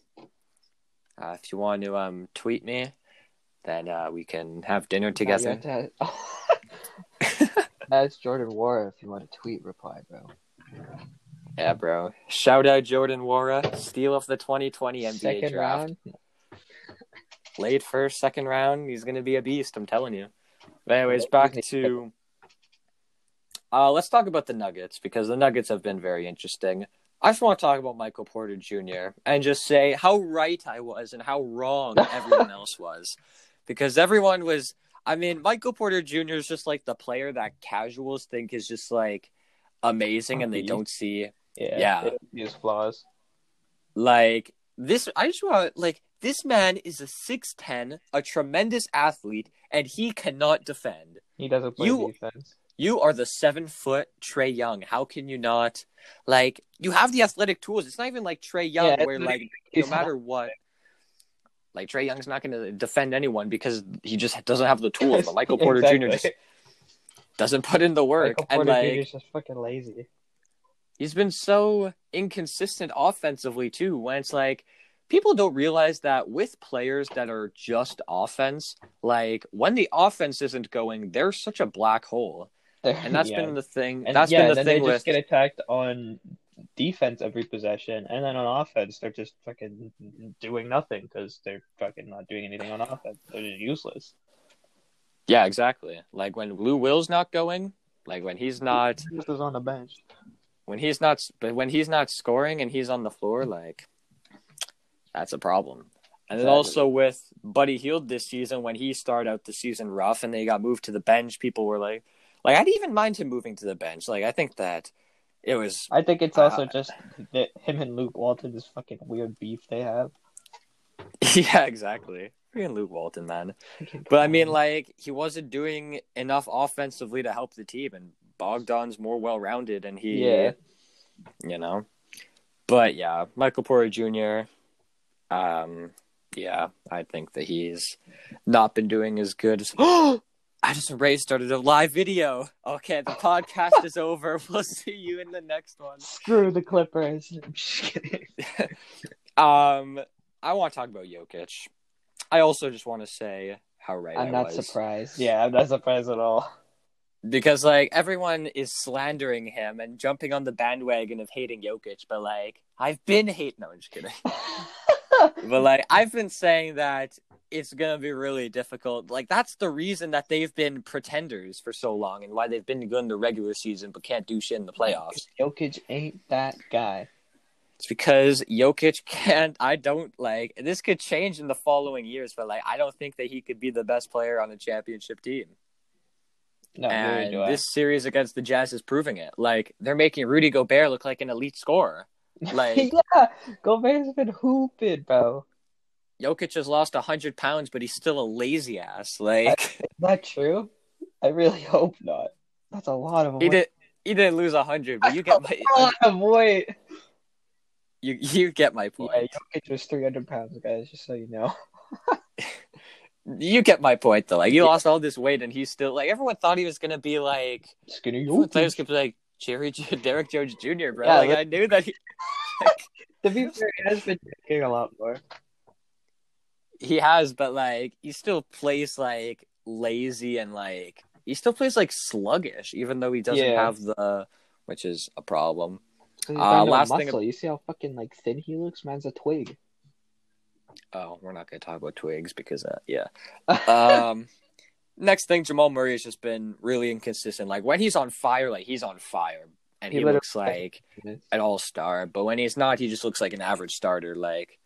Uh, if you want to um tweet me, then uh, we can have dinner together. That's Jordan Nwora. If you want to tweet, reply, bro. Yeah, bro. Shout out Jordan Nwora, steal of the 2020 NBA Second draft. round. Late first, second round. He's going to be a beast. I'm telling you. But anyways, back to. Uh, let's talk about the Nuggets because the Nuggets have been very interesting. I just want to talk about Michael Porter Jr. and just say how right I was and how wrong everyone else was. Because everyone was, I mean, Michael Porter Jr. is just like the player that casuals think is just like amazing and they don't see Yeah, Yeah. His flaws. like this i just want like this man is a 6'10 a tremendous athlete and he cannot defend He doesn't play You- defense. you are the seven foot trae young how can you not like you have the athletic tools it's not even like trae young Yeah, where like no matter what like trae young's not going to defend anyone because he just doesn't have the tools but michael porter jr just doesn't put in the work Michael and Porter like Jr. just fucking lazy. he's been so inconsistent offensively too when it's like people don't realize that with players that are just offense like when the offense isn't going they're such a black hole and that's Yeah. been the thing And that's yeah, been the then thing they with just get attacked on defense every possession, and then on offense they're just fucking doing nothing because they're fucking not doing anything on offense. They're just useless. yeah exactly like when lou will's not going like when he's not This is on the bench. when he's not but when he's not scoring and he's on the floor like that's a problem and then Exactly. also with buddy hield this season when he started out the season rough and they got moved to the bench people were like like i'd even mind him moving to the bench like i think that it was I think it's also Uh, just that him and Luke Walton this fucking weird beef they have. yeah exactly freaking luke walton man but i mean like he wasn't doing enough offensively to help the team and bogdan's more well-rounded and he Yeah. you know but yeah michael porter jr um yeah i think that he's not been doing as good as I just Ray started a live video. Okay, the podcast is over. We'll see you in the next one. Screw the Clippers. I'm just kidding. Um, I want to talk about Jokic. I also just want to say how right I'm I not was. surprised. Yeah, I'm not surprised at all. because like everyone is slandering him and jumping on the bandwagon of hating Jokic, but like I've been hating. No, I'm just kidding. But like I've been saying that it's gonna be really difficult. Like that's the reason that they've been pretenders for so long and why they've been good in the regular season but can't do shit in the playoffs. Jokic ain't that guy. It's because Jokic can't. I don't like this. Could change in the following years, but like I don't think that he could be the best player on a championship team. No, and do I. this series against the Jazz is proving it. Like they're making Rudy Gobert look like an elite scorer. Like yeah, Gobert's been hooping, bro. Jokic has lost hundred pounds, but he's still a lazy ass. Like Is that true? I really hope not. That's a lot of he weight. did. He didn't lose hundred, but you get my a lot of weight. You you get my point. Yeah, Jokic was 300 pounds, guys, just so you know. You get my point though. Like he lost all this weight and he's still like everyone thought he was gonna be like Skinny everyone thought he was Jokic. gonna be like Jerry Derrick Jones Jr. Bro. Yeah, like I knew that he To be fair, he has been drinking a lot more. he has, but like he still plays like lazy and like he still plays like sluggish, even though he doesn't Yeah. have the which is a problem. Uh, last thing- You see how fucking like thin he looks? Man's a twig. Oh, we're not gonna talk about twigs because uh, yeah. Um next thing Jamal Murray has just been really inconsistent. Like when he's on fire, like he's on fire. And He he, looks like an all star. But when he's not, he just looks like an average starter. Like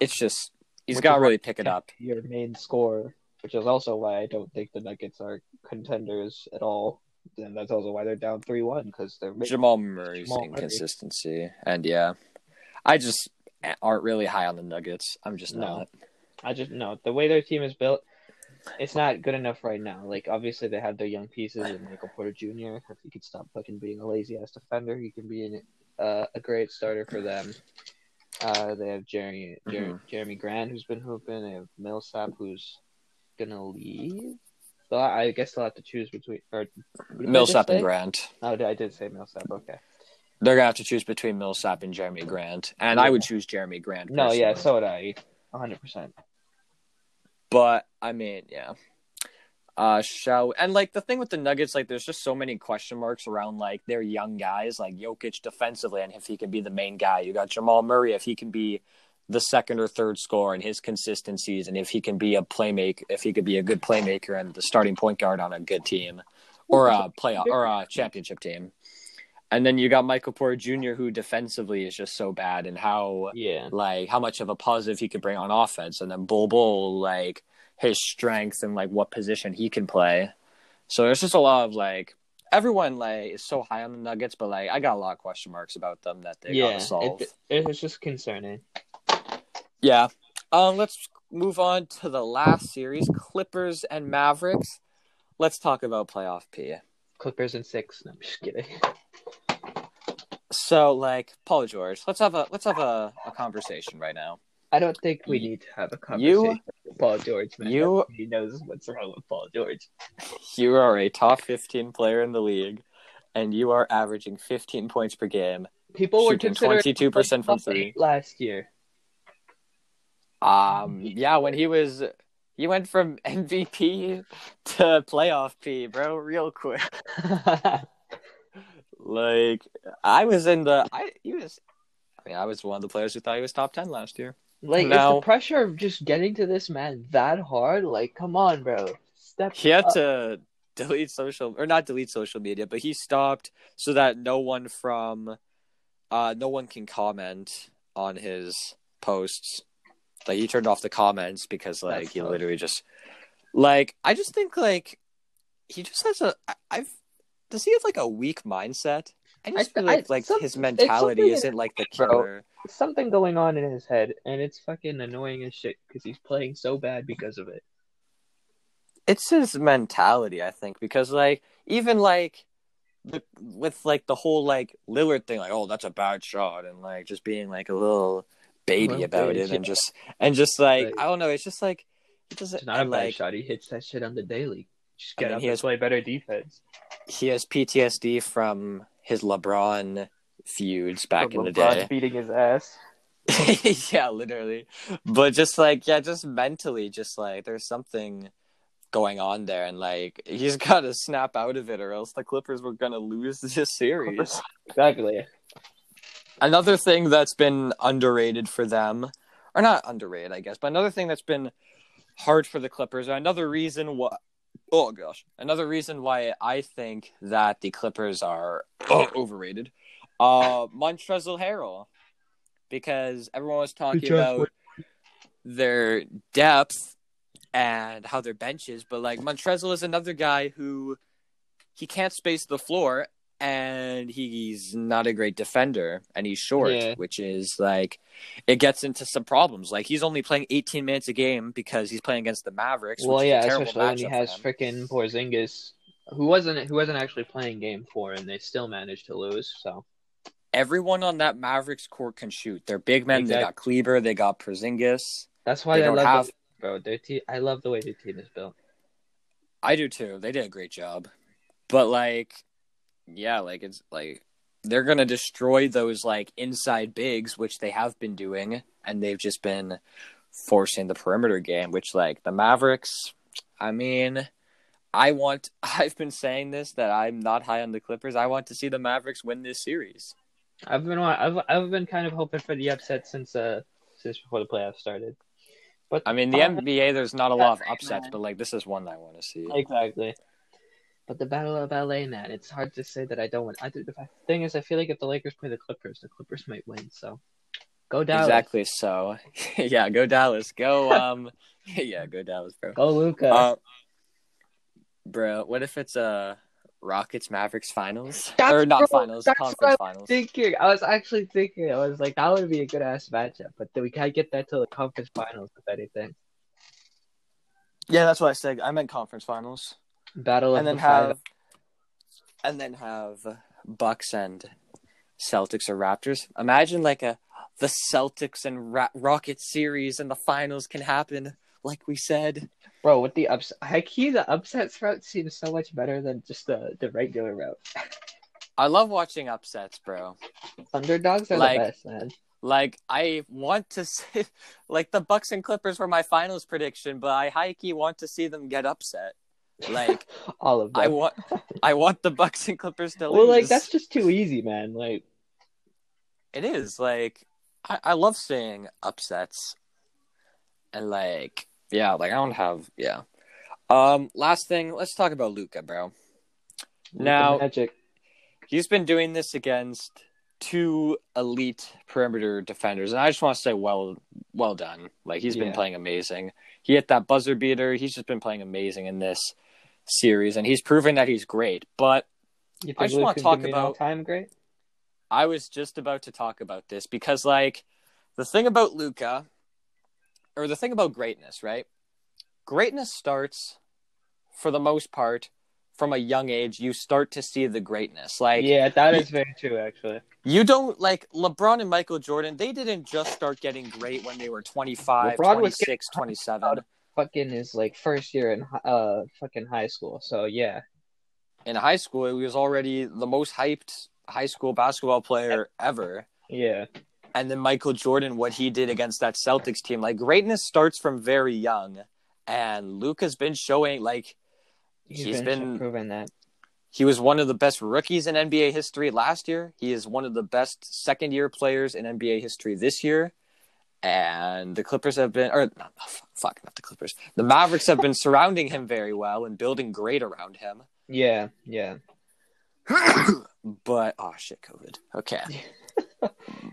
it's just he's got to really pick it up. Your main score, which is also why I don't think the Nuggets are contenders at all. And that's also why they're down three one because they're Jamal Murray's Jamal Murray. inconsistency, and yeah, I just aren't really high on the Nuggets. I'm just No. not. I just no the way their team is built, it's not good enough right now. Like obviously they have their young pieces and Michael Porter Jr. If he could stop fucking being a lazy ass defender, he can be an, uh, a great starter for them. Uh, they have Jerami Jer- Mhm. Jerami Grant who's been hooping. They have Millsap who's gonna leave. So I guess they'll have to choose between or what did I just Millsap and? Grant. Oh, I did say Millsap. Okay. They're gonna have to choose between Millsap and Jerami Grant, and I would choose Jerami Grant. No, yeah, so would I. hundred percent. But I mean, yeah. Uh shall and like the thing with the Nuggets, like there's just so many question marks around like their young guys, like Jokic defensively and if he can be the main guy. You got Jamal Murray if he can be the second or third scorer and his consistencies and if he can be a playmaker if he could be a good playmaker and the starting point guard on a good team or a playoff or a championship team. And then you got Michael Porter Jr. who defensively is just so bad and how Yeah. like how much of a positive he could bring on offense, and then Bol Bol like his strength and like what position he can play. So there's just a lot of like everyone like is so high on the Nuggets, but like I got a lot of question marks about them that they yeah, gotta solve. it, it was just concerning. Yeah. Um, let's move on to the last series, Clippers and Mavericks. Let's talk about playoff P. Clippers and six. No, I'm just kidding. So like Paul George, let's have a let's have a, a conversation right now. I don't think we need to have a conversation with Paul George, man. you- he knows what's wrong with Paul George. You are a top 15 player in the league, and you are averaging 15 points per game. People were considering 22% from three. last year. Um, yeah, when he was, he went from MVP to playoff P, bro, real quick. Like, I was in the, I he was, I mean, I was one of the players who thought he was top 10 last year. like, is the pressure of just getting to this man that hard? Like, come on, bro. Step He had to delete social, or not delete social media, but he stopped so that no one from, uh, no one can comment on his posts. Like he turned off the comments because like That's he tough. literally just, like I just think like he just has a I've does he have like a weak mindset? I just I- feel like I- like some- his mentality isn't like the Bro. killer. something going on in his head, and it's fucking annoying as shit because he's playing so bad because of it. it's his mentality, I think, because like even like the with like the whole like Lillard thing, like oh that's a bad shot, and like just being like a little baby Little about bitch, it, and yeah. just and just like Right. I don't know, it's just like it doesn't It's not a bad like shot. He hits that shit on the daily. Just I mean, up he has- play better defense. he has PTSD from his LeBron feuds back in the day. LeBron beating his ass. yeah, literally. But just like yeah, just mentally, just like there's something going on there, and like he's got to snap out of it, or else the Clippers were gonna lose this series. Exactly. Another thing that's been underrated for them, or not underrated, I guess, but another thing that's been hard for the Clippers, or another reason why. Oh gosh, another reason why I think that the Clippers are oh, overrated. Uh, Montrezl Harrell, because everyone was talking just about went- their depth and how their bench is, but like Montrezl is another guy who he can't space the floor and he's not a great defender and he's short, Yeah. which is like it gets into some problems. Like he's only playing 18 minutes a game because he's playing against the Mavericks. Well, which yeah, is a terrible especially when he has freaking Porzingis, who wasn't who wasn't actually playing game four, and they still managed to lose. So everyone on that Mavericks court can shoot. They're big men. They got Kleber. They got Porzingis. That's why They I love have- the, bro. Their team. I love the way their team is built. I do too. They did a great job. But like yeah, like it's like they're going to destroy those like inside bigs which they have been doing and they've just been forcing the perimeter game which like the Mavericks I mean I want I've been saying this that I'm not high on the Clippers. I want to see the Mavericks win this series. I've been I've I've been kind of hoping for the upset since uh since before the playoffs started. But I mean, the Uh, NBA there's not a lot of upsets, man. but like this is one I want to see. Exactly. But the Battle of LA, man, it's hard to say that I don't want. I do, the thing is, I feel like if the Lakers play the Clippers, the Clippers might win. So, go Dallas. Exactly. So, yeah, go Dallas. Go um yeah, go Dallas, bro. Go Luka. Uh, bro, what if it's a Rockets Mavericks finals That's- or not bro, finals, that's conference what I finals? thinking. I was actually thinking. I was like, that would be a good ass matchup. But we can't get that till the conference finals, if anything. Yeah, that's what I said. I meant conference finals, Battle of and then the have, and then have Bucks and Celtics or Raptors. Imagine like a the Celtics and Ra- Rockets series and the finals can happen, like we said. bro with the ups. High key, the upsets route seems so much better than just the the regular route. I love watching upsets, bro. Underdogs are Like- the best, man. Like I want to see, like the Bucks and Clippers were my finals prediction, but I high key want to see them get upset. Like All of them. I want, I want the Bucks and Clippers to well, like that's just too easy, man. Like, It is like I, I love seeing upsets, and like yeah, like I don't have yeah. Um, last thing, let's talk about Luka, bro. Now- Magic. He's been doing this against two elite perimeter defenders, and I just want to say, well, well done. Like he's been playing amazing. He hit that buzzer beater. He's just been playing amazing in this series, and he's proven that he's great. But I just talk give me an about- all-time great. I was just about to talk about this because, like, the thing about Luka, or the thing about greatness, right? Greatness starts, for the most part, from a young age. You start to see the greatness. Like, yeah, that is very true, actually. you don't like LeBron and Michael Jordan. They didn't just start getting great when they were 25, LeBron was 26, 27. Fucking his like first year in uh fucking high school. So yeah, In high school, he was already the most hyped high school basketball player ever. yeah, and then Michael Jordan, what he did against that Celtics team. Like greatness starts from very young, and Luke has been showing like He's been- proving that. he was one of the best rookies in NBA history last year. He is one of the best second year players in NBA history this year. And the Clippers have been, or oh, no, fuck, not the Clippers. The Mavericks have been surrounding him very well and building great around him. Yeah, yeah. but oh shit, COVID. Okay, Do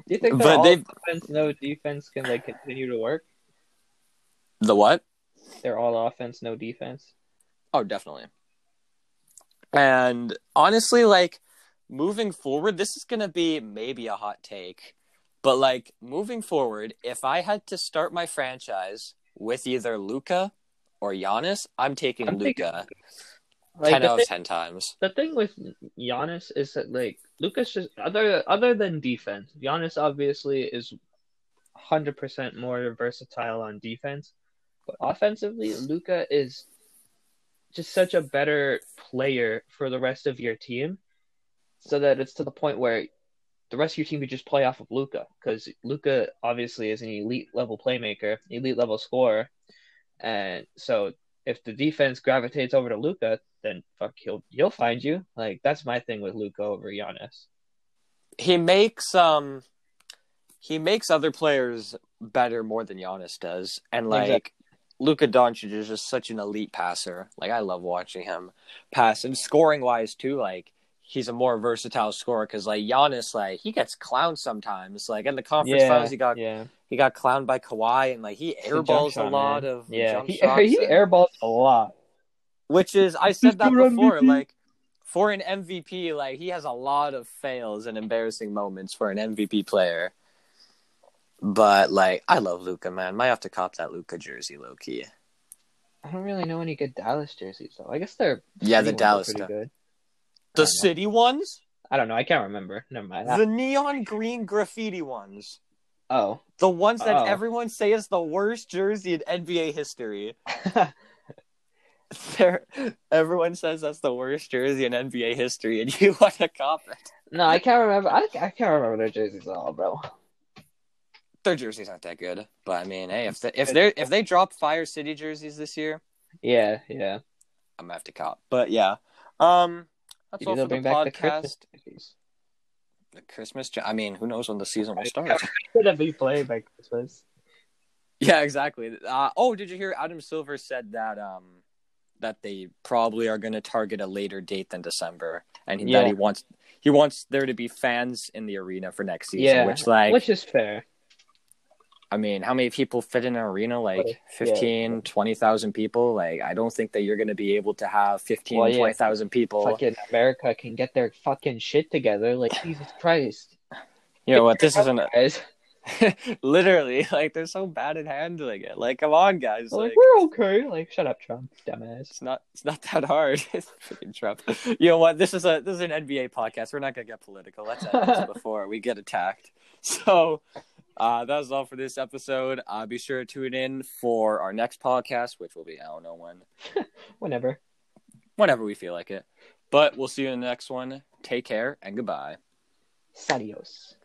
you think But that all they've- offense, no defense can like continue to work? the what? They're all offense, no defense. Oh, definitely. And honestly, like moving forward, this is gonna be maybe a hot take, but like moving forward, if I had to start my franchise with either Luka or Giannis, I'm taking I'm Luka Like ten out of ten times. the thing with Giannis is that like Lucas just other other than defense, Giannis obviously is hundred percent more versatile on defense, but offensively, Luka is just such a better player for the rest of your team, so that it's to the point where the rest of your team could just play off of Luka because Luka obviously is an elite level playmaker, elite level scorer, and so if the defense gravitates over to Luka, then fuck he'll he'll find you. Like that's my thing with Luka over Giannis. He makes um he makes other players better more than Giannis does, and like. Exactly. Luka Doncic is just such an elite passer. Like I love watching him pass and scoring wise too. Like he's a more versatile scorer because like Giannis, like he gets clowned sometimes. Like in the conference finals, he got yeah, he got clowned by Kawhi, and like he It's a airballs a lot man. of yeah. jump He he airballs a lot. which is I said that before. MVP. Like for an MVP, like he has a lot of fails and embarrassing moments for an MVP player. But like I love Luka, man. Might have to cop that Luka jersey, low key. I don't really know any good Dallas jerseys though. I guess they're Yeah, the Dallas pretty stuff. good. The city ones. I don't know. I can't remember. Never mind. The neon green graffiti ones. oh. The ones that Oh. everyone say is the worst jersey in NBA history. They're, everyone says that's the worst jersey in NBA history, and you want to cop it. no, I can't remember. I, I can't remember their jerseys at all, bro. Their jerseys aren't that good, but I mean, hey, if they, if they if they drop Fire City jerseys this year, Yeah, yeah. I'm gonna have to cop. But yeah, um, that's Maybe all for the back the Christmas podcast. The Christmas. I mean, who knows when the season will start? Could have be played by Christmas. yeah, exactly. Uh, oh, did you hear Adam Silver said that um that they probably are going to target a later date than December, and he, that he wants he wants there to be fans in the arena for next season. Yeah, which like Which is fair. I mean, how many people fit in an arena? Like Yeah. 15, 20,000 people? Like, I don't think that you're going to be able to have 15, Well, yeah. 20,000 people. Fucking America can get their fucking shit together. Like Jesus Christ. You know what? This isn't Guys, literally like they're so bad at handling it. Like, come on, guys. like, Like, we're okay. Like, shut up, Trump, dumbass. it's not it's not that hard. It's freaking Trump. You know what? This is a this is an NBA podcast. We're not gonna get political. Let's end this before we get attacked. So uh that was all for this episode. Uh be sure to tune in for our next podcast, which will be I don't know when. Whenever. whenever we feel like it. But we'll see you in the next one. Take care and goodbye. Sadios.